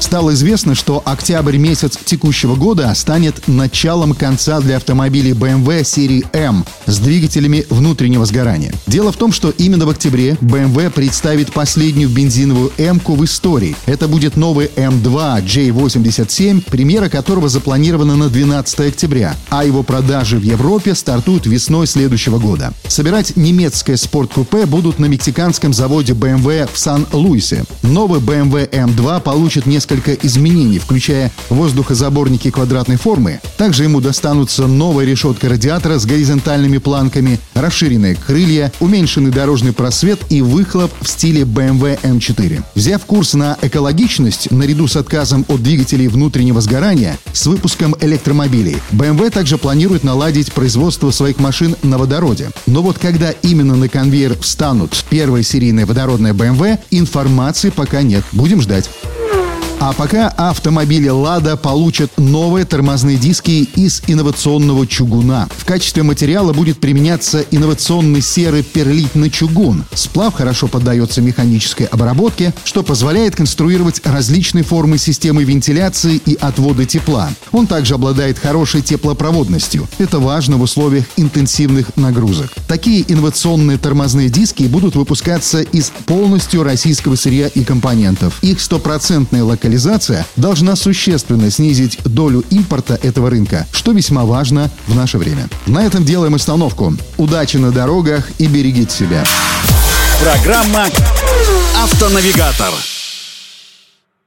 Стало известно, что октябрь месяц текущего года станет началом конца для автомобилей BMW серии M с двигателями внутреннего сгорания. Дело в том, что именно в октябре BMW представит последнюю бензиновую m в истории. Это будет новый M2 J87, премьера которого запланирована на 12 октября, а его продажи в Европе стартуют весной следующего года. Собирать немецкое спорткупе будут на мексиканском заводе BMW в Сан-Луисе. Новый BMW M2 получит несколько несколько изменений, включая воздухозаборники квадратной формы. Также ему достанутся новая решетка радиатора с горизонтальными планками, расширенные крылья, уменьшенный дорожный просвет и выхлоп в стиле BMW M4. Взяв курс на экологичность, наряду с отказом от двигателей внутреннего сгорания, с выпуском электромобилей, BMW также планирует наладить производство своих машин на водороде. Но вот когда именно на конвейер встанут первые серийные водородные BMW, информации пока нет. Будем ждать. А пока автомобили «Лада» получат новые тормозные диски из инновационного чугуна. В качестве материала будет применяться инновационный серый перлитный чугун. Сплав хорошо поддается механической обработке, что позволяет конструировать различные формы системы вентиляции и отвода тепла. Он также обладает хорошей теплопроводностью. Это важно в условиях интенсивных нагрузок. Такие инновационные тормозные диски будут выпускаться из полностью российского сырья и компонентов. Их стопроцентная локализация локализация должна существенно снизить долю импорта этого рынка, что весьма важно в наше время. На этом делаем остановку. Удачи на дорогах и берегите себя. Программа «Автонавигатор».